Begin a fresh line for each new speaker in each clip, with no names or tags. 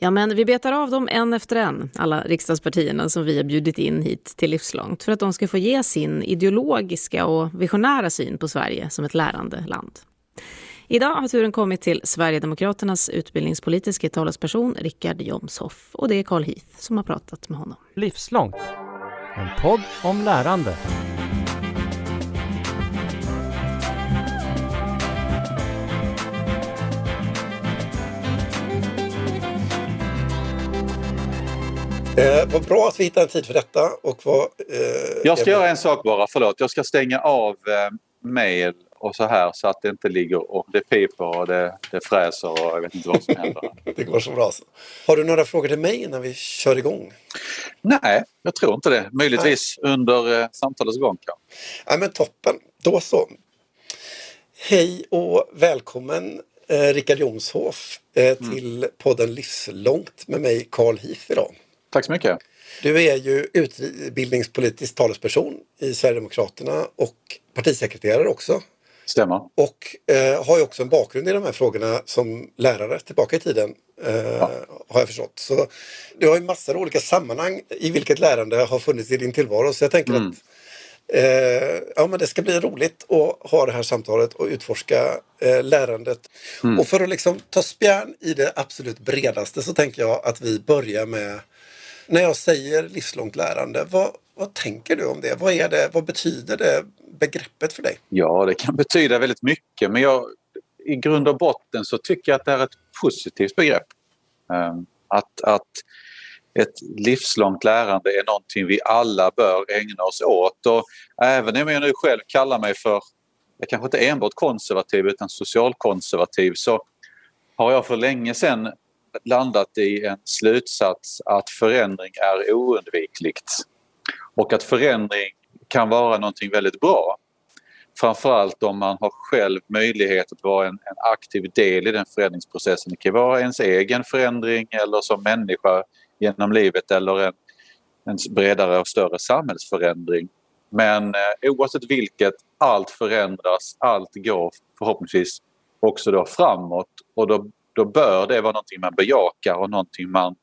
Ja, men vi betar av dem en efter en, alla riksdagspartierna som vi har bjudit in hit till Livslångt, för att de ska få ge sin ideologiska och visionära syn på Sverige som ett lärande land. Idag har turen kommit till Sverigedemokraternas utbildningspolitiska talesperson Richard Jomshoff och det är Carl Heath som har pratat med honom.
Livslångt, en podd om lärande.
Eh, vad bra att vi hittade en tid för detta. Och vad, eh,
jag ska göra en sak bara, förlåt. Jag ska stänga av eh, mail och så här så att det inte ligger och det piper och det, det fräser och jag vet inte vad som händer.
det går så bra. Så. Har du några frågor till mig innan vi kör igång?
Nej, jag tror inte det. Möjligtvis Nej. under eh, samtalets gång kanske.
Ja, men toppen, då så. Hej och välkommen eh, Rickard Jonshoff eh, till mm. podden Livslångt med mig Carl Heath idag.
Tack så mycket.
Du är ju utbildningspolitisk talesperson i Sverigedemokraterna och partisekreterare också.
Stämmer.
Och eh, har ju också en bakgrund i de här frågorna som lärare tillbaka i tiden. Eh, ja. Har jag förstått. Så du har ju massor av olika sammanhang i vilket lärande har funnits i din tillvaro. Så jag tänker mm. att eh, ja, men det ska bli roligt att ha det här samtalet och utforska eh, lärandet. Mm. Och för att liksom ta spjärn i det absolut bredaste så tänker jag att vi börjar med när jag säger livslångt lärande, vad, vad tänker du om det? Vad, är det? vad betyder det begreppet för dig?
Ja, det kan betyda väldigt mycket men jag, i grund och botten så tycker jag att det är ett positivt begrepp. Ehm, att, att ett livslångt lärande är någonting vi alla bör ägna oss åt. Och även om jag nu själv kallar mig för, jag kanske inte enbart konservativ utan socialkonservativ så har jag för länge sedan landat i en slutsats att förändring är oundvikligt. Och att förändring kan vara någonting väldigt bra. Framförallt om man har själv möjlighet att vara en, en aktiv del i den förändringsprocessen. Det kan vara ens egen förändring eller som människa genom livet eller en, en bredare och större samhällsförändring. Men eh, oavsett vilket, allt förändras, allt går förhoppningsvis också då framåt och då då bör det vara någonting man bejakar och någonting man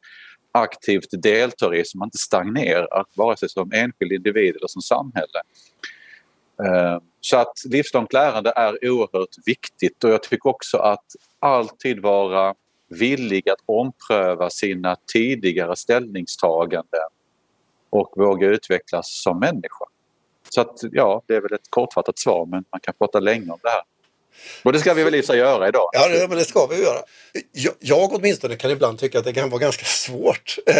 aktivt deltar i så man inte stagnerar vare sig som enskild individ eller som samhälle. Eh, så att livslångt lärande är oerhört viktigt och jag tycker också att alltid vara villig att ompröva sina tidigare ställningstaganden och våga utvecklas som människa. Så att ja, det är väl ett kortfattat svar men man kan prata länge om det här. Och det ska vi väl i sig göra idag?
Ja, det, men det ska vi göra. Jag, jag åtminstone kan ibland tycka att det kan vara ganska svårt eh,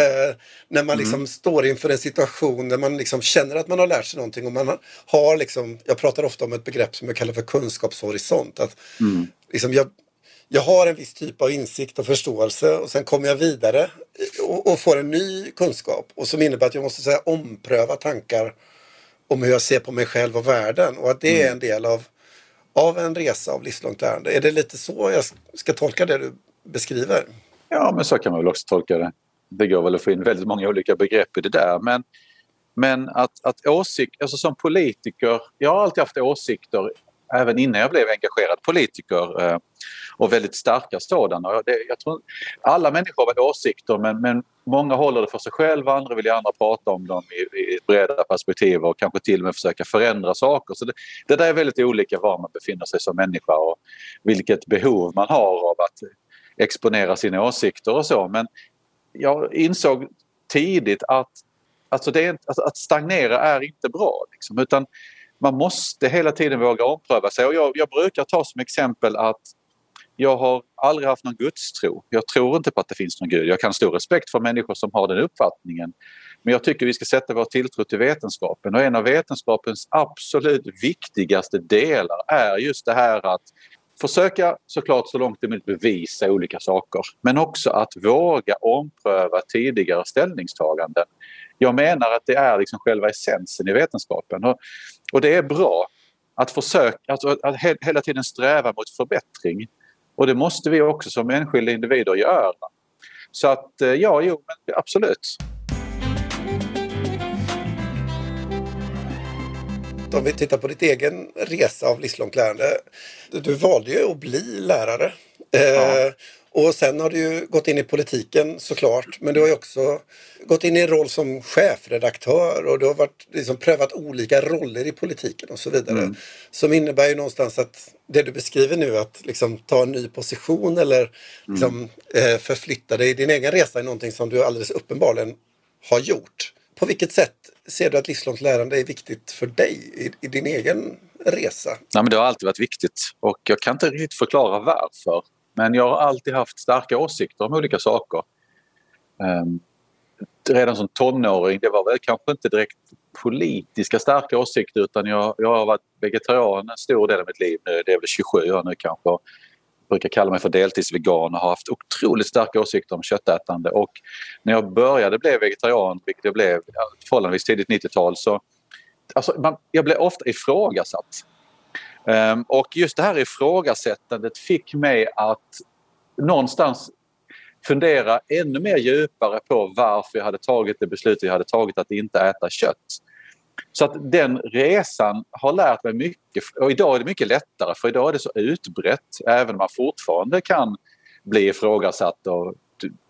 när man liksom mm. står inför en situation där man liksom känner att man har lärt sig någonting och man har liksom, jag pratar ofta om ett begrepp som jag kallar för kunskapshorisont. Att mm. liksom jag, jag har en viss typ av insikt och förståelse och sen kommer jag vidare och, och får en ny kunskap och som innebär att jag måste säga, ompröva tankar om hur jag ser på mig själv och världen och att det mm. är en del av av en resa av livslångt lärande. Är det lite så jag ska tolka det du beskriver?
Ja, men så kan man väl också tolka det. Det går väl att få in väldigt många olika begrepp i det där. Men, men att, att åsikt, alltså som politiker, jag har alltid haft åsikter även innan jag blev engagerad politiker eh, och väldigt starka sådana. Det, jag tror, alla människor har väl åsikter men, men många håller det för sig själva, andra vill gärna prata om dem i, i ett bredare perspektiv och kanske till och med försöka förändra saker. Så det, det där är väldigt olika var man befinner sig som människa och vilket behov man har av att exponera sina åsikter och så. Men jag insåg tidigt att alltså det, alltså att stagnera är inte bra. Liksom, utan man måste hela tiden våga ompröva sig. Och jag, jag brukar ta som exempel att jag har aldrig haft någon gudstro. Jag tror inte på att det finns någon gud. Jag kan ha stor respekt för människor som har den uppfattningen. Men jag tycker vi ska sätta vår tilltro till vetenskapen och en av vetenskapens absolut viktigaste delar är just det här att försöka såklart så långt det är möjligt bevisa olika saker men också att våga ompröva tidigare ställningstaganden. Jag menar att det är liksom själva essensen i vetenskapen och, och det är bra att försöka, alltså att hela tiden sträva mot förbättring. Och det måste vi också som enskilda individer göra. Så att eh, ja, jo, absolut.
Om vi tittar på ditt egen resa av livslångt lärande. Du valde ju att bli lärare. Ja. Eh, Och sen har du ju gått in i politiken såklart, men du har ju också gått in i en roll som chefredaktör och du har varit, liksom, prövat olika roller i politiken och så vidare. Mm. Som innebär ju någonstans att det du beskriver nu, att liksom, ta en ny position eller liksom, mm. förflytta dig i din egen resa är någonting som du alldeles uppenbarligen har gjort. På vilket sätt ser du att livslångt lärande är viktigt för dig i, i din egen resa?
Nej, men det har alltid varit viktigt och jag kan inte riktigt förklara varför. Men jag har alltid haft starka åsikter om olika saker. Ehm, redan som tonåring, det var väl kanske inte direkt politiska starka åsikter utan jag, jag har varit vegetarian en stor del av mitt liv nu. Det är väl 27 år nu kanske. Jag brukar kalla mig för deltidsvegan och har haft otroligt starka åsikter om köttätande. Och när jag började bli vegetarian, vilket jag blev förhållandevis tidigt 90-tal, så alltså, man, jag blev ofta ifrågasatt. Ehm, och just det här ifrågasättandet fick mig att någonstans fundera ännu mer djupare på varför jag hade tagit det beslutet jag hade tagit att inte äta kött. Så att den resan har lärt mig mycket och idag är det mycket lättare för idag är det så utbrett även om man fortfarande kan bli ifrågasatt och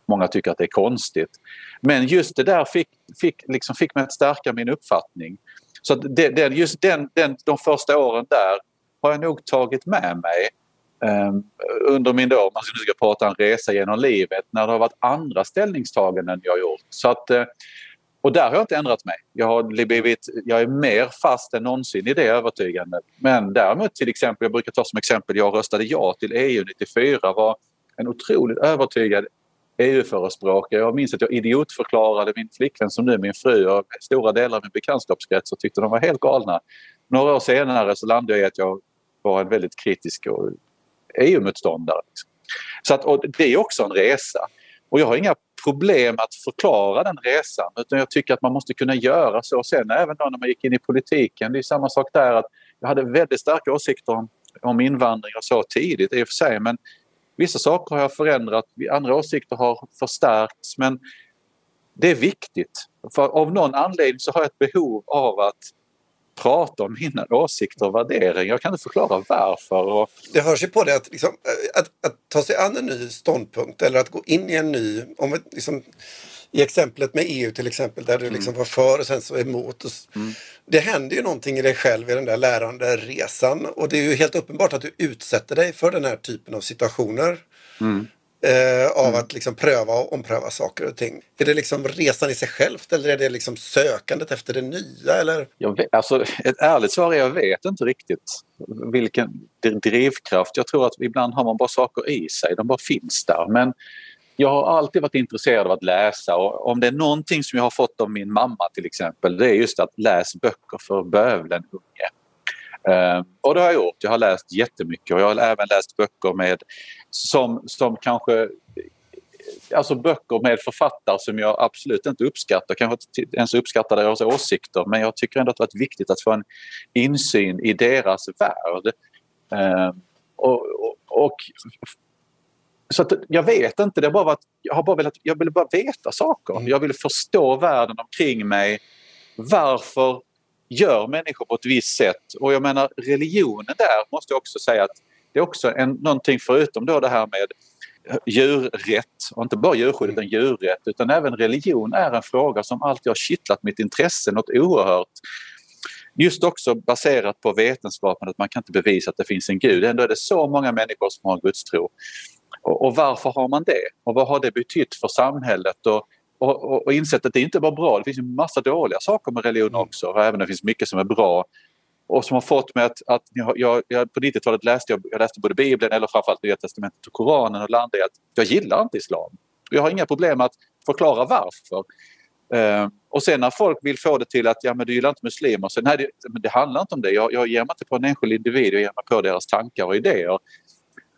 många tycker att det är konstigt. Men just det där fick, fick, liksom fick mig att stärka min uppfattning. Så det, det, just den, den, de första åren där har jag nog tagit med mig um, under min då, man ska prata en resa genom livet, när det har varit andra ställningstaganden jag har gjort. Så att, uh, och där har jag inte ändrat mig. Jag, har blivit, jag är mer fast än någonsin i det övertygandet. Men däremot till exempel, jag brukar ta som exempel, jag röstade ja till EU 94, var en otroligt övertygad EU-förespråkare. Jag minns att jag idiotförklarade min flickvän som nu är min fru och stora delar av min bekantskapskrets och tyckte de var helt galna. Några år senare så landade jag i att jag vara en väldigt kritisk EU-motståndare. Liksom. Så att, och det är också en resa. Och jag har inga problem att förklara den resan utan jag tycker att man måste kunna göra så sen även då när man gick in i politiken. Det är samma sak där att jag hade väldigt starka åsikter om, om invandring och så tidigt i och för sig men vissa saker har jag förändrat, andra åsikter har förstärkts men det är viktigt. För av någon anledning så har jag ett behov av att prata om mina åsikter och värderingar. Jag kan inte förklara varför. Och...
Det hörs ju på det att, liksom, att, att, ta sig an en ny ståndpunkt eller att gå in i en ny, om liksom, i exemplet med EU till exempel där du liksom mm. var för och sen så emot. Och, mm. Det händer ju någonting i dig själv i den där lärande resan och det är ju helt uppenbart att du utsätter dig för den här typen av situationer. Mm eh, av mm. att liksom pröva och ompröva saker och ting. Är det liksom resan i sig självt eller är det liksom sökandet efter det nya? Eller?
Jag vet, alltså, ett ärligt svar är jag vet inte riktigt vilken drivkraft. Jag tror att ibland har man bara saker i sig, de bara finns där. Men jag har alltid varit intresserad av att läsa och om det är någonting som jag har fått av min mamma till exempel det är just att läs böcker för bövelen unge. Uh, och det har jag gjort. Jag har läst jättemycket och jag har även läst böcker med som, som kanske alltså böcker med författare som jag absolut inte uppskattar, kanske inte ens uppskattar deras åsikter men jag tycker ändå att det varit viktigt att få en insyn i deras värld. Uh, och, och, och, så att jag vet inte, det har bara varit, jag har bara velat, jag vill bara veta saker. Mm. Jag vill förstå världen omkring mig. Varför gör människor på ett visst sätt? Och jag menar religionen där måste jag också säga att det är också en, någonting förutom då det här med djurrätt, och inte bara djurskydd utan djurrätt, utan även religion är en fråga som alltid har kittlat mitt intresse något oerhört. Just också baserat på vetenskapen att man kan inte bevisa att det finns en gud. Ändå är det så många människor som har gudstro. Och, och varför har man det? Och vad har det betytt för samhället? Och, och, och, insett att det inte bara bra, det finns en massa dåliga saker med religion också, även om det finns mycket som är bra och som har fått mig att, att jag, jag, på 90-talet läste jag, jag läste både Bibeln eller framförallt Nya Testamentet och Koranen och landade i att jag gillar inte islam. Jag har inga problem att förklara varför. Uh, och sen när folk vill få det till att ja, men du gillar inte muslimer, så nej det, men det handlar inte om det. Jag, jag ger mig inte på en enskild individ, jag ger mig på deras tankar och idéer.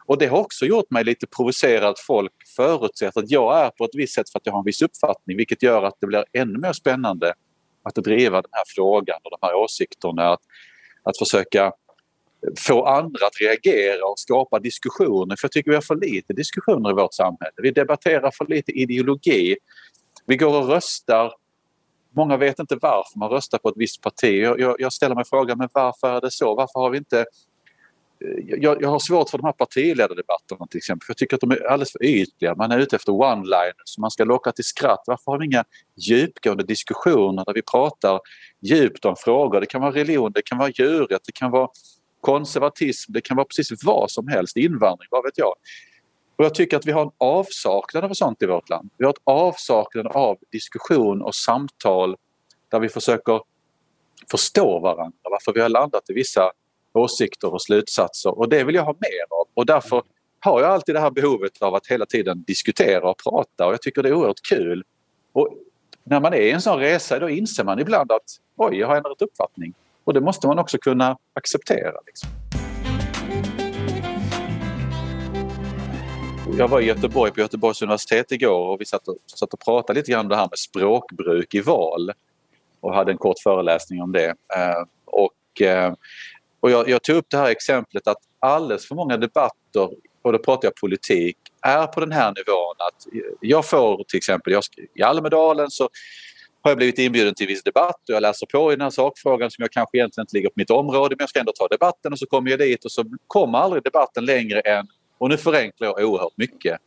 Och det har också gjort mig lite provocerad att folk förutsätter att jag är på ett visst sätt för att jag har en viss uppfattning vilket gör att det blir ännu mer spännande att driva den här frågan och de här åsikterna. Att att försöka få andra att reagera och skapa diskussioner. För jag tycker vi har för lite diskussioner i vårt samhälle. Vi debatterar för lite ideologi. Vi går och röstar. Många vet inte varför man röstar på ett visst parti. Jag, jag, jag ställer mig frågan, men varför är det så? Varför har vi inte Eh, jag, jag har svårt för de här partiledardebatterna till exempel. För jag tycker att de är alldeles för ytliga. Man är ute efter one-liners. Man ska locka till skratt. Varför har vi inga djupgående diskussioner där vi pratar djupt om frågor? Det kan vara religion, det kan vara djurrätt, det kan vara konservatism, det kan vara precis vad som helst. Invandring, vad vet jag. Och jag tycker att vi har en avsaknad av sånt i vårt land. Vi har ett avsaknad av diskussion och samtal där vi försöker förstå varandra. Varför vi har landat i vissa åsikter och slutsatser och det vill jag ha mer av och därför har jag alltid det här behovet av att hela tiden diskutera och prata och jag tycker det är oerhört kul. Och när man är i en sån resa då inser man ibland att oj, jag har ändrat uppfattning. Och det måste man också kunna acceptera. Liksom. Jag var i Göteborg på Göteborgs universitet igår och vi satt och, satt och pratade lite grann om det här med språkbruk i val och hade en kort föreläsning om det. Eh, och eh, och jag, jag tog upp det här exemplet att alldeles för många debatter, och då pratar jag politik, är på den här nivån att jag får till exempel, jag, i Almedalen så har jag blivit inbjuden till viss debatt och jag läser på i den här sakfrågan som jag kanske egentligen inte ligger på mitt område men jag ska ändå ta debatten och så kommer jag dit och så kommer aldrig debatten längre än, och nu förenklar jag oerhört mycket.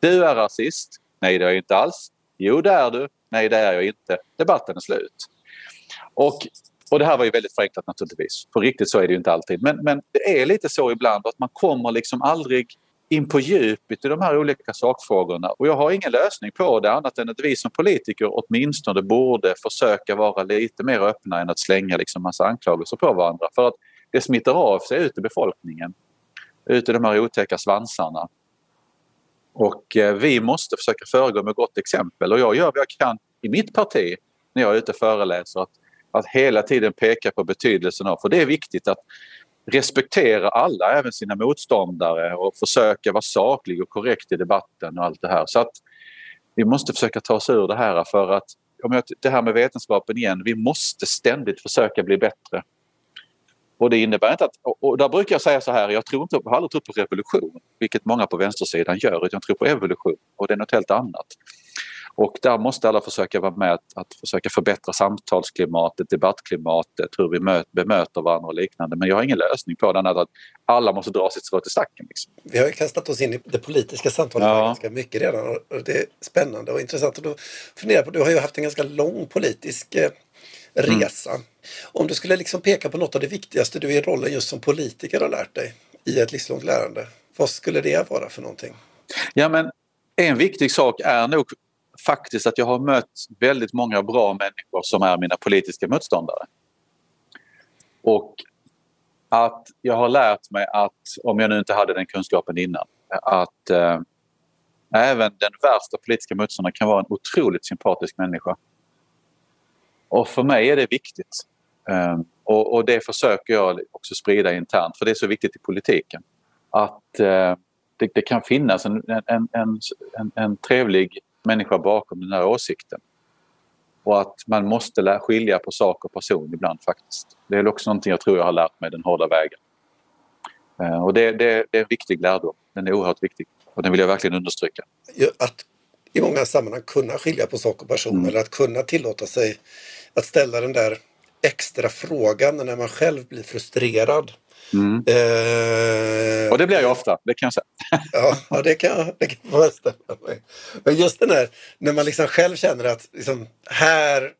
Du är rasist. Nej det är jag inte alls. Jo det är du. Nej det är jag inte. Debatten är slut. Och och det här var ju väldigt förenklat naturligtvis. På riktigt så är det ju inte alltid. Men, men det är lite så ibland att man kommer liksom aldrig in på djupet i de här olika sakfrågorna. Och jag har ingen lösning på det annat än att vi som politiker åtminstone borde försöka vara lite mer öppna än att slänga liksom massa anklagelser på varandra. För att det smittar av sig ut i befolkningen. Ut i de här otäcka svansarna. Och eh, vi måste försöka föregå med gott exempel och jag gör vad jag kan i mitt parti när jag är ute och föreläser. Att att hela tiden peka på betydelsen av, för det är viktigt att respektera alla, även sina motståndare och försöka vara saklig och korrekt i debatten och allt det här. Så att vi måste försöka ta oss ur det här för att, om jag, det här med vetenskapen igen, vi måste ständigt försöka bli bättre. Och det innebär inte att, och där brukar jag säga så här, jag tror inte, jag har aldrig trott på revolution, vilket många på vänstersidan gör, utan jag tror på evolution och det är något helt annat. Och där måste alla försöka vara med att, att försöka förbättra samtalsklimatet, debattklimatet, hur vi möt, bemöter varandra och liknande. Men jag har ingen lösning på det att alla måste dra sitt strå till stacken. Liksom.
Vi har ju kastat oss in i det politiska samtalet ja. ganska mycket redan och det är spännande och intressant. Och då funderar på, du har ju haft en ganska lång politisk eh, resa. Mm. Om du skulle liksom peka på något av det viktigaste du i rollen just som politiker har lärt dig i ett livslångt lärande, vad skulle det vara för någonting?
Ja men en viktig sak är nog faktiskt att jag har mött väldigt många bra människor som är mina politiska motståndare. Och att jag har lärt mig att, om jag nu inte hade den kunskapen innan, att eh, även den värsta politiska motståndaren kan vara en otroligt sympatisk människa. Och för mig är det viktigt. Eh, och, och, det försöker jag också sprida internt, för det är så viktigt i politiken. Att eh, det, det, kan finnas en, en, en, en, en trevlig människa bakom den här åsikten. Och att man måste skilja på sak och person ibland faktiskt. Det är också någonting jag tror jag har lärt mig den hårda vägen. Eh, och det, det, det är en viktig lärdom. Den är oerhört viktig och den vill jag verkligen understryka.
Att i många sammanhang kunna skilja på sak och person mm. eller att kunna tillåta sig att ställa den där extra frågan när man själv blir frustrerad
Mm. Eh, och det blir jag ofta, det kan jag säga.
ja, det kan det kan jag föreställa mig. Men just den här när man liksom själv känner att liksom, här,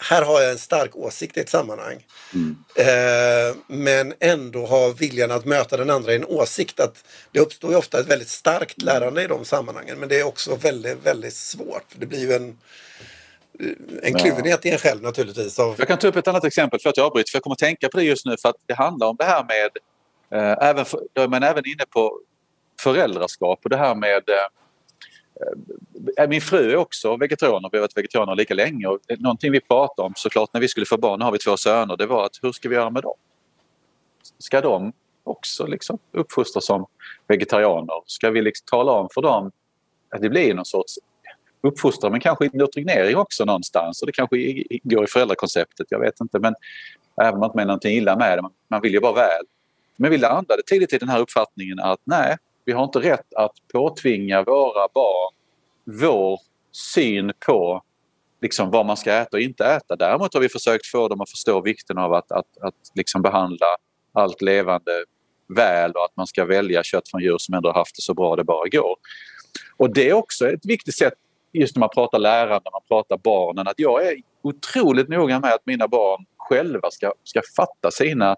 här har jag en stark åsikt i ett sammanhang. Mm. Eh, men ändå ha viljan att möta den andra i en åsikt. Att det uppstår ju ofta ett väldigt starkt lärande i de sammanhangen. Men det är också väldigt, väldigt svårt. Det blir ju en en kluvenhet i en själv naturligtvis. Av...
Jag kan ta upp ett annat exempel för att jag avbryter. För jag kommer att tänka på det just nu för att det handlar om det här med, eh, även för, men även inne på föräldraskap och det här med eh, min fru är också vegetarian och vi har varit vegetarianer lika länge. Och någonting vi pratade om såklart när vi skulle få barn, nu har vi två söner, det var att hur ska vi göra med dem? Ska de också liksom uppfostras som vegetarianer? Ska vi liksom tala om för dem att det blir någon sorts uppfostran men kanske indoktrinering också någonstans och det kanske går i föräldrakonceptet, jag vet inte men även om man inte menar någonting illa med det, man vill ju bara väl. Men vi landade tidigt i den här uppfattningen att nej, vi har inte rätt att påtvinga våra barn vår syn på liksom vad man ska äta och inte äta. Däremot har vi försökt få dem att förstå vikten av att, att, att liksom behandla allt levande väl och att man ska välja kött från djur som ändå haft det så bra det bara går. Och det är också ett viktigt sätt just när man pratar lärande, när man pratar barnen, att jag är otroligt noga med att mina barn själva ska, ska fatta sina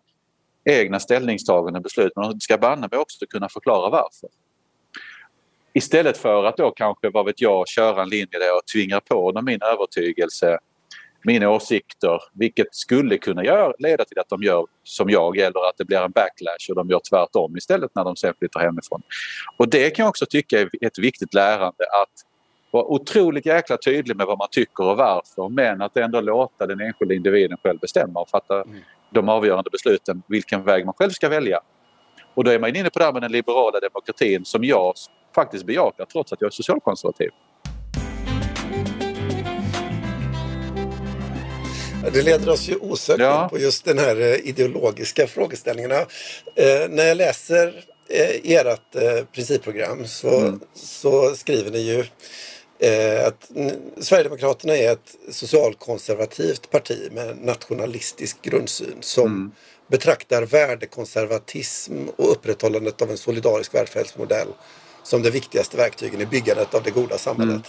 egna ställningstaganden och beslut men de ska banne mig också kunna förklara varför. Istället för att då kanske, vad vet jag, köra en linje där jag tvingar på dem min övertygelse, mina åsikter, vilket skulle kunna gör, leda till att de gör som jag eller att det blir en backlash och de gör tvärtom istället när de sen flyttar hemifrån. Och det kan jag också tycka är ett viktigt lärande att vara otroligt jäkla tydlig med vad man tycker och varför men att ändå låta den enskilda individen själv bestämma och fatta mm. de avgörande besluten vilken väg man själv ska välja. Och då är man inne på det här med den liberala demokratin som jag faktiskt bejakar trots att jag är socialkonservativ.
Det leder oss ju osökt ja. in på just den här eh, ideologiska frågeställningarna. Eh, när jag läser eh, ert eh, principprogram så, mm. så skriver ni ju eh, att Sverigedemokraterna är ett socialkonservativt parti med nationalistisk grundsyn som mm. betraktar värdekonservatism och upprätthållandet av en solidarisk välfärdsmodell som det viktigaste verktygen i byggandet av det goda samhället.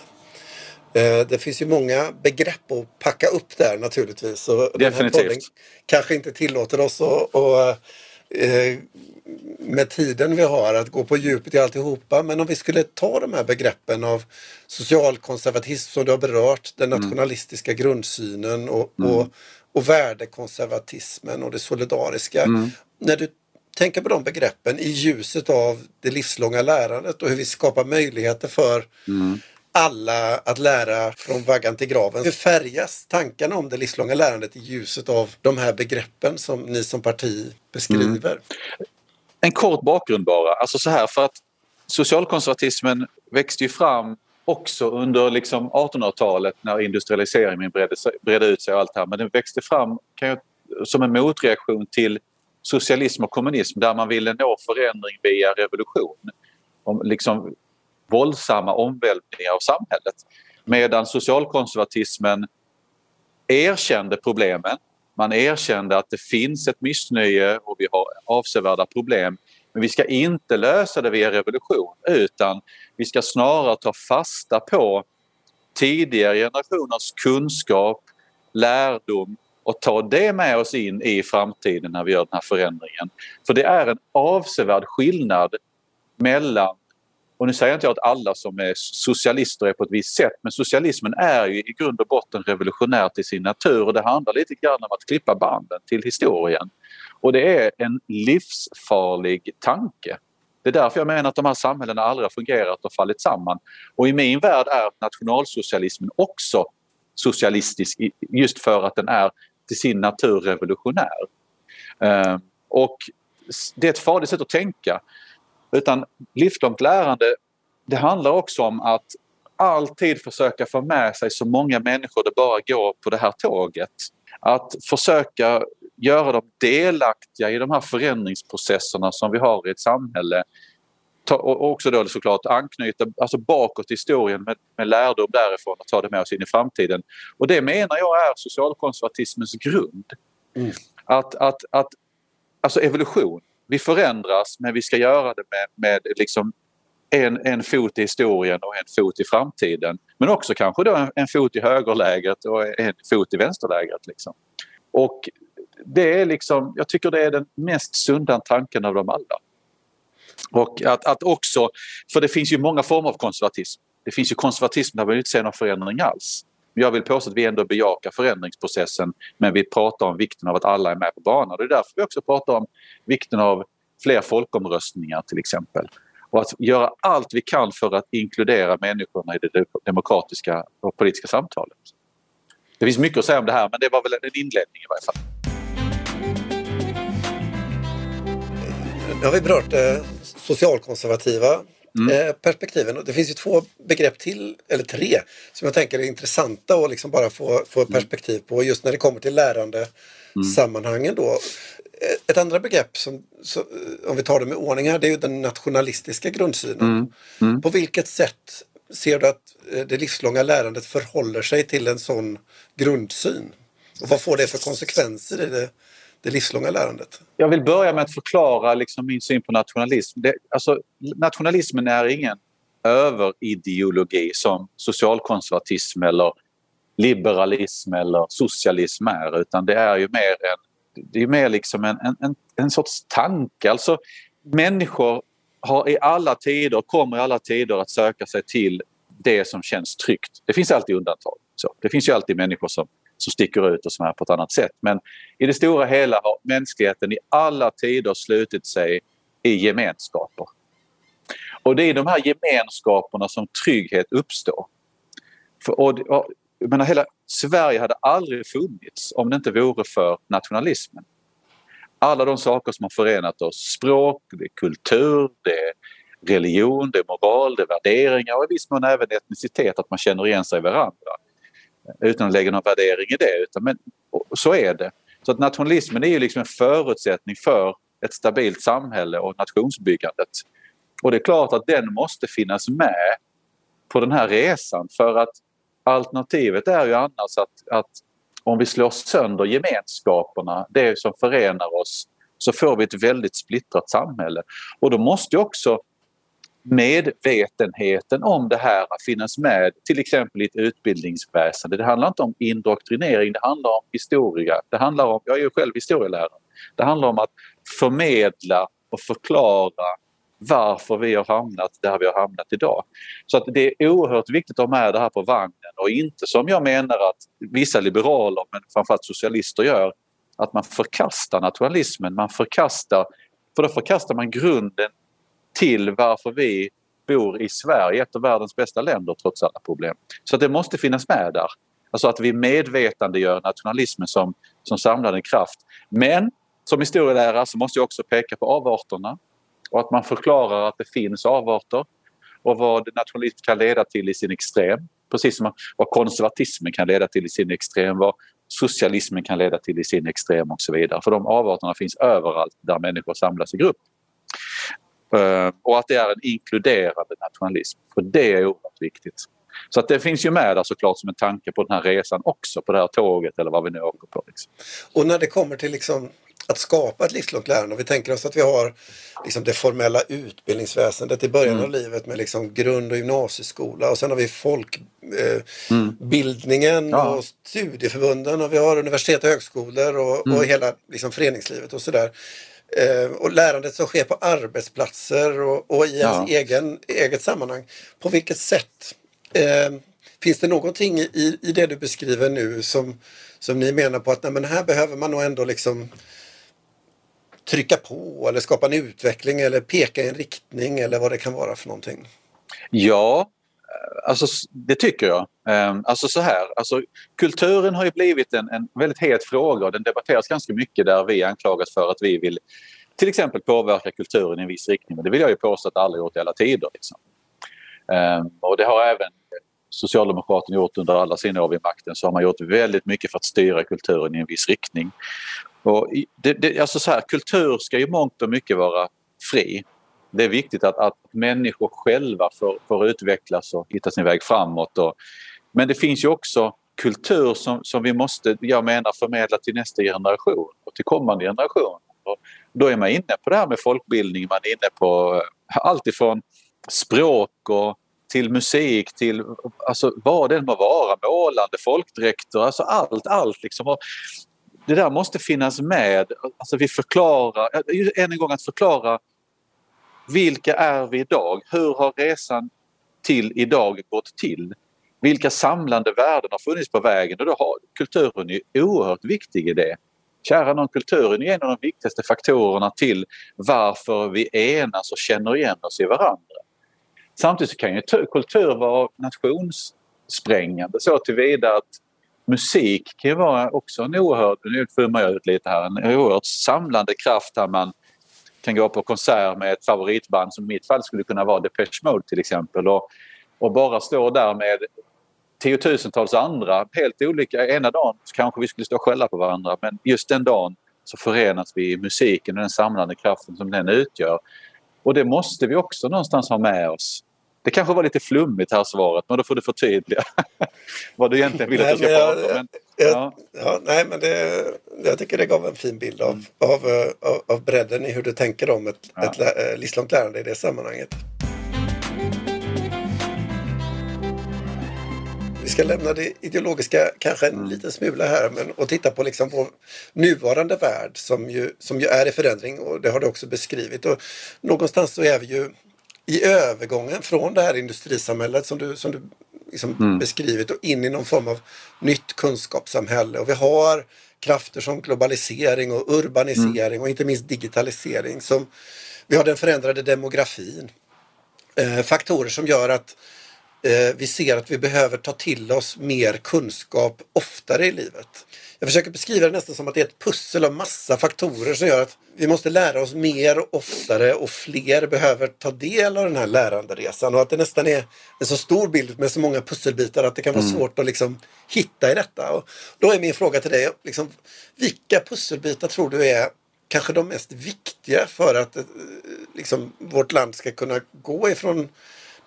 Mm. Eh, det finns ju många begrepp att packa upp där naturligtvis. Och
Definitivt.
kanske inte tillåter oss att, att eh, med tiden vi har att gå på djupet i alltihopa. Men om vi skulle ta de här begreppen av socialkonservatism som du har berört, den mm. nationalistiska mm. grundsynen och, mm. och, och värdekonservatismen och det solidariska. Mm. När du tänker på de begreppen i ljuset av det livslånga lärandet och hur vi skapar möjligheter för mm alla att lära från vaggan till graven. Hur färgas tankarna om det livslånga lärandet i ljuset av de här begreppen som ni som parti beskriver? Mm.
En kort bakgrund bara, alltså så här för att socialkonservatismen växte ju fram också under liksom 1800-talet när industrialiseringen bredde, bredde ut sig och allt det här men den växte fram kan jag, som en motreaktion till socialism och kommunism där man ville nå förändring via revolution. Om liksom våldsamma omvälvningar av samhället. Medan socialkonservatismen erkände problemen. Man erkände att det finns ett missnöje och vi har avsevärda problem. Men vi ska inte lösa det via revolution utan vi ska snarare ta fasta på tidigare generationers kunskap, lärdom och ta det med oss in i framtiden när vi gör den här förändringen. För det är en avsevärd skillnad mellan och nu säger inte jag att alla som är socialister är på ett visst sätt men socialismen är ju i grund och botten revolutionär till sin natur och det handlar lite grann om att klippa banden till historien. Och det är en livsfarlig tanke. Det är därför jag menar att de här samhällena aldrig har fungerat och fallit samman. Och i min värld är nationalsocialismen också socialistisk just för att den är till sin natur revolutionär. Eh, och det är ett farligt sätt att tänka. Utan livslångt lärande det handlar också om att alltid försöka få med sig så många människor det bara går på det här tåget. Att försöka göra dem delaktiga i de här förändringsprocesserna som vi har i ett samhälle. och också då såklart anknyta alltså bakåt i historien med, med lärdom därifrån och ta det med oss in i framtiden. Och det menar jag är socialkonservatismens grund. Mm. Att, att, att, alltså evolution, vi förändras men vi ska göra det med, med liksom en, en fot i historien och en fot i framtiden. Men också kanske då en, en fot i högerlägret och en fot i vänsterlägret. Liksom. Och det är liksom, jag tycker det är den mest sunda tanken av dem alla. Och att, att också, för det finns ju många former av konservatism. Det finns ju konservatism där man inte ser någon förändring alls. Jag vill påstå att vi ändå bejakar förändringsprocessen men vi pratar om vikten av att alla är med på banan. Det är därför vi också pratar om vikten av fler folkomröstningar till exempel. Och att göra allt vi kan för att inkludera människorna i det demokratiska och politiska samtalet. Det finns mycket att säga om det här men det var väl en inledning i varje fall.
Nu har vi berört eh, socialkonservativa mm. eh, perspektiven. Det finns ju två begrepp till, eller tre, som jag tänker är intressanta att liksom bara få, få mm. perspektiv på just när det kommer till lärande mm. sammanhangen då. Eh, ett andra begrepp, som, så, om vi tar det med ordning här, det är ju den nationalistiska grundsynen. Mm. Mm. På vilket sätt ser du att eh, det livslånga lärandet förhåller sig till en sån grundsyn? Och vad får det för konsekvenser i det det livslånga lärandet?
Jag vill börja med att förklara liksom min syn på nationalism. Det, alltså, nationalismen är ingen överideologi som socialkonservatism eller liberalism eller socialism är utan det är ju mer, en, det är mer liksom en, en, en sorts tanke. Alltså, människor har i alla tider, kommer i alla tider att söka sig till det som känns tryggt. Det finns alltid undantag. Så. Det finns ju alltid människor som, som sticker ut och som är på ett annat sätt. Men i det stora hela har mänskligheten i alla tider slutit sig i gemenskaper. Och det är i de här gemenskaperna som trygghet uppstår. För, och, och, menar, hela Sverige hade aldrig funnits om det inte vore för nationalismen. Alla de saker som har förenat oss, språk, det är kultur, det är religion, det är moral, det är värderingar och i viss mån även etnicitet, att man känner igen sig i varandra. Utan att lägga någon värdering i det, utan, men så är det. Så att nationalismen är ju liksom en förutsättning för ett stabilt samhälle och nationsbyggandet. Och det är klart att den måste finnas med på den här resan för att alternativet är ju annars att, att om vi slår sönder gemenskaperna, det som förenar oss, så får vi ett väldigt splittrat samhälle. Och då måste också medvetenheten om det här finnas med till exempel i ett utbildningsväsende. Det handlar inte om indoktrinering, det handlar om historia. Det handlar om, jag är ju själv historielärare. Det handlar om att förmedla och förklara varför vi har hamnat där vi har hamnat idag. Så att det är oerhört viktigt att ha med det här på vagnen och inte som jag menar att vissa liberaler men framförallt socialister gör att man förkastar naturalismen, man förkastar, för då förkastar man grunden till varför vi bor i Sverige, ett av världens bästa länder trots alla problem. Så det måste finnas med där. Alltså att vi medvetandegör nationalismen som, som samlande kraft. Men som historielärare så måste jag också peka på avarterna och att man förklarar att det finns avarter och vad nationalism kan leda till i sin extrem. Precis som vad konservatismen kan leda till i sin extrem, vad socialismen kan leda till i sin extrem och så vidare. För de avarterna finns överallt där människor samlas i grupp. Eh, och att det är en inkluderande nationalism, för det är oerhört viktigt. Så att det finns ju med där såklart som en tanke på den här resan också, på det här tåget eller vad vi nu åker på. Liksom.
Och när det kommer till liksom att skapa ett livslångt lärande. Vi tänker oss att vi har liksom det formella utbildningsväsendet i början mm. av livet med liksom grund och gymnasieskola och sen har vi folkbildningen eh, mm. ja. och studieförbunden och vi har universitet och högskolor och, mm. och hela liksom, föreningslivet och sådär. Eh, och lärandet som sker på arbetsplatser och, och i ens egen, eget sammanhang. På vilket sätt eh, Finns det någonting i, i det du beskriver nu som, som ni menar på att nej, men här behöver man nog ändå liksom trycka på eller skapa en utveckling eller peka i en riktning eller vad det kan vara för någonting?
Ja, alltså det tycker jag. Ehm, alltså så här, alltså, kulturen har ju blivit en, en väldigt het fråga och den debatteras ganska mycket där vi anklagas för att vi vill till exempel påverka kulturen i en viss riktning. Men det vill jag ju påstå att alla gjort i alla tider. Liksom. Ehm, och det har även Socialdemokraterna gjort under alla sina år vid makten så har man gjort väldigt mycket för att styra kulturen i en viss riktning. Och det, det, alltså så här, kultur ska ju mångt och mycket vara fri. Det är viktigt att, att människor själva får, får utvecklas och hitta sin väg framåt. Och, men det finns ju också kultur som, som vi måste, jag menar, förmedla till nästa generation och till kommande generation. Och då är man inne på det här med folkbildning, man är inne på allt ifrån språk och till musik, till alltså, vad det må vara, målande, folkdräkter, alltså allt, allt liksom. Och det där måste finnas med. Alltså vi förklarar, än en gång att förklara vilka är vi idag? Hur har resan till idag gått till? Vilka samlande värden har funnits på vägen? Och då har kulturen är oerhört viktig i det. Kära någon, kulturen är en av de viktigaste faktorerna till varför vi enas och känner igen oss i varandra. Samtidigt kan ju kultur vara nationssprängande så tillvida att musik kan ju vara också en oerhört, nu flummar jag ut lite här, en oerhört samlande kraft där man kan gå på konsert med ett favoritband som i mitt fall skulle kunna vara Depeche Mode till exempel och, och bara stå där med tiotusentals andra helt olika. Ena dagen kanske vi skulle stå och skälla på varandra men just den dagen så förenas vi i musiken och den samlande kraften som den utgör. Och det måste vi också någonstans ha med oss. Det kanske var lite flummigt här svaret, men då får du förtydliga vad du egentligen vill att jag ska prata om.
Ja. ja. nej, men det, jag tycker det gav en fin bild av, av, av, av bredden i hur du tänker om ett, ja. ett, ett livslångt lärande i det sammanhanget. Vi ska lämna det ideologiska kanske en mm. liten smula här men, och titta på liksom vår nuvarande värld som ju, som ju är i förändring och det har du också beskrivit. Och någonstans så är vi ju i övergången från det här industrisamhället som du, som du liksom mm. beskrivit och in i någon form av nytt kunskapssamhälle. Och vi har krafter som globalisering och urbanisering mm. och inte minst digitalisering. Som, vi har den förändrade demografin. Eh, faktorer som gör att vi ser att vi behöver ta till oss mer kunskap oftare i livet. Jag försöker beskriva det nästan som att det är ett pussel av massa faktorer som gör att vi måste lära oss mer och oftare och fler behöver ta del av den här läranderesan och att det nästan är en så stor bild med så många pusselbitar att det kan vara mm. svårt att liksom hitta i detta. Och då är min fråga till dig, liksom, vilka pusselbitar tror du är kanske de mest viktiga för att eh, liksom, vårt land ska kunna gå ifrån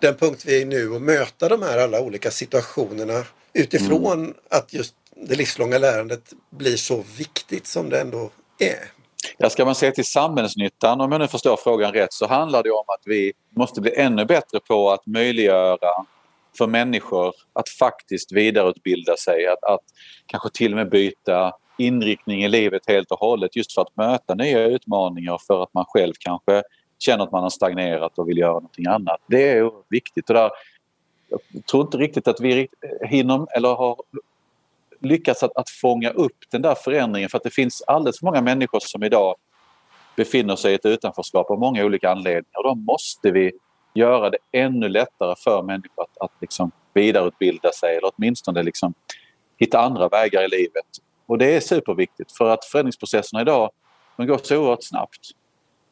den punkt vi är i nu och möta de här alla olika situationerna utifrån mm. att just det livslånga lärandet blir så viktigt som det ändå är.
Ja, ska man se till samhällsnyttan, om jag nu förstår frågan rätt, så handlar det om att vi måste bli ännu bättre på att möjliggöra för människor att faktiskt vidareutbilda sig, att, att kanske till och med byta inriktning i livet helt och hållet just för att möta nya utmaningar för att man själv kanske känner att man har stagnerat och vill göra någonting annat. Det är viktigt. Och där, jag tror inte riktigt att vi hinner eller har lyckats att, att fånga upp den där förändringen för att det finns alldeles för många människor som idag befinner sig i ett utanförskap av många olika anledningar. Och då måste vi göra det ännu lättare för människor att, att liksom vidareutbilda sig eller åtminstone liksom hitta andra vägar i livet. Och det är superviktigt för att förändringsprocesserna idag de går så oerhört snabbt.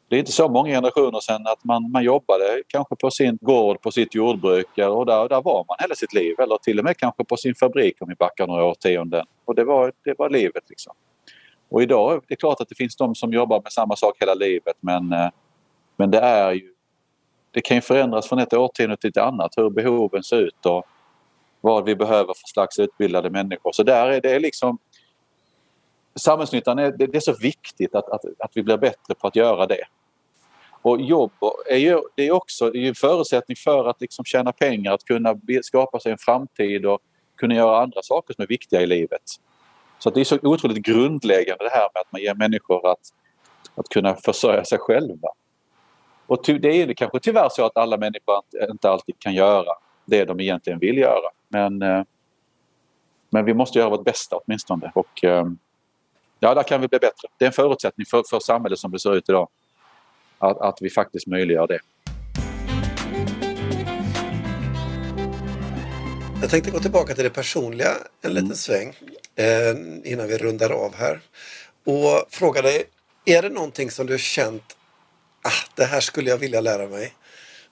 Det är inte så många generationer sedan att man, man jobbade kanske på sin gård, på sitt jordbruk och där, där var man hela sitt liv. Eller till och med kanske på sin fabrik om vi backar några årtionden. Och det var, det var livet liksom. Och idag det är klart att det finns de som jobbar med samma sak hela livet men, eh, men det är ju det kan ju förändras från ett årtionde till ett annat hur behoven ser ut och vad vi behöver för slags utbildade människor. Så där är det liksom Samhällsnyttan är, det, är så viktigt att, att, att vi blir bättre på att göra det. Och jobb är ju det är också en förutsättning för att liksom tjäna pengar, att kunna skapa sig en framtid och kunna göra andra saker som är viktiga i livet. Så det är så otroligt grundläggande det här med att man ger människor att, att kunna försörja sig själva. Och det är det kanske tyvärr så att alla människor inte alltid kan göra det de egentligen vill göra. Men, eh, men vi måste göra vårt bästa åtminstone. Och, eh, ja, där kan vi bli bättre. Det är en förutsättning för, för samhället som det ser ut idag att, att vi faktiskt möjliggör det.
Jag tänkte gå tillbaka till det personliga en liten mm. sväng eh, innan vi rundar av här. Och fråga dig, är det någonting som du känt, ah, det här skulle jag vilja lära mig?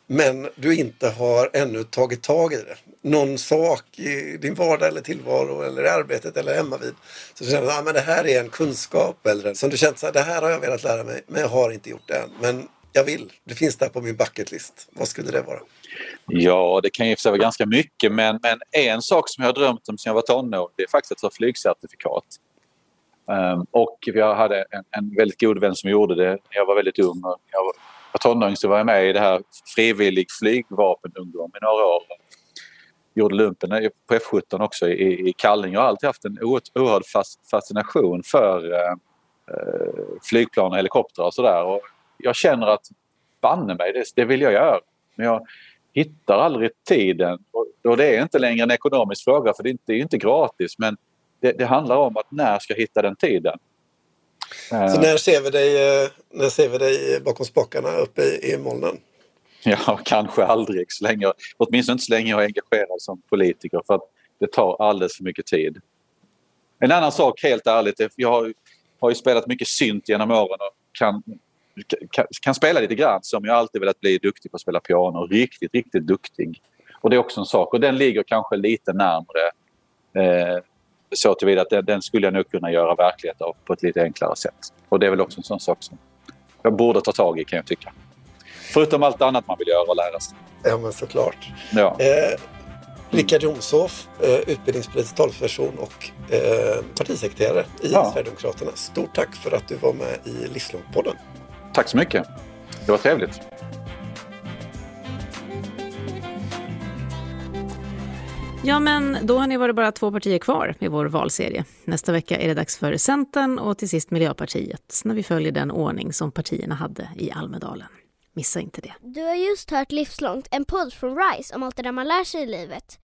Men du inte har ännu tagit tag i det. Någon sak i din vardag eller tillvaro eller i arbetet eller hemma vid. Så du känner att ah, det här är en kunskap eller som du känt att det här har jag velat lära mig men jag har inte gjort det än. Men jag vill. Det finns där på min bucketlist. Vad skulle det vara?
Ja, det kan ju vara ganska mycket men, men en sak som jag har drömt om sedan jag var tonåring det är faktiskt att ta flygcertifikat. Um, och jag hade en, en, väldigt god vän som gjorde det när jag var väldigt ung. Jag var, var tonåring så var jag med i det här frivillig flygvapenungdom i några år. Gjorde lumpen på F17 också i, i Kallinge och har alltid haft en oerhörd fascination för eh, eh, flygplan och helikoptrar och sådär. Jag känner att banne mig, det, det vill jag göra. Men jag hittar aldrig tiden. Och, och det är inte längre en ekonomisk fråga för det är inte, det är inte gratis men det, det handlar om att när ska jag hitta den tiden?
Så när ser vi dig, eh, när ser vi dig bakom spakarna uppe i, i molnen?
Ja, kanske aldrig. Så länge, åtminstone inte så länge jag är engagerad som politiker för att det tar alldeles för mycket tid. En annan sak helt ärligt, jag har, har ju spelat mycket synt genom åren och kan, kan, kan spela lite grann som jag alltid velat bli duktig på att spela piano. Riktigt, riktigt duktig. Och det är också en sak och den ligger kanske lite närmre eh, så tillvida att den, den skulle jag nog kunna göra verklighet av på ett lite enklare sätt. Och det är väl också en sån sak som jag borde ta tag i kan jag tycka. Förutom allt annat man vill göra och lära sig.
Ja, men såklart.
Ja.
Eh, Rickard Jomshof, eh, utbildningspolitisk talesperson och eh, partisekreterare i
Ja.
Sverigedemokraterna. Stort tack för att du var med i Livslångt-podden.
Tack så mycket. Det var trevligt.
Ja, men då har ni varit bara två partier kvar i vår valserie. Nästa vecka är det dags för Centern och till sist Miljöpartiet när vi följer den ordning som partierna hade i Almedalen. Missa inte det.
Du har just hört Livslångt, en podd från RISE om allt det där man lär sig i livet.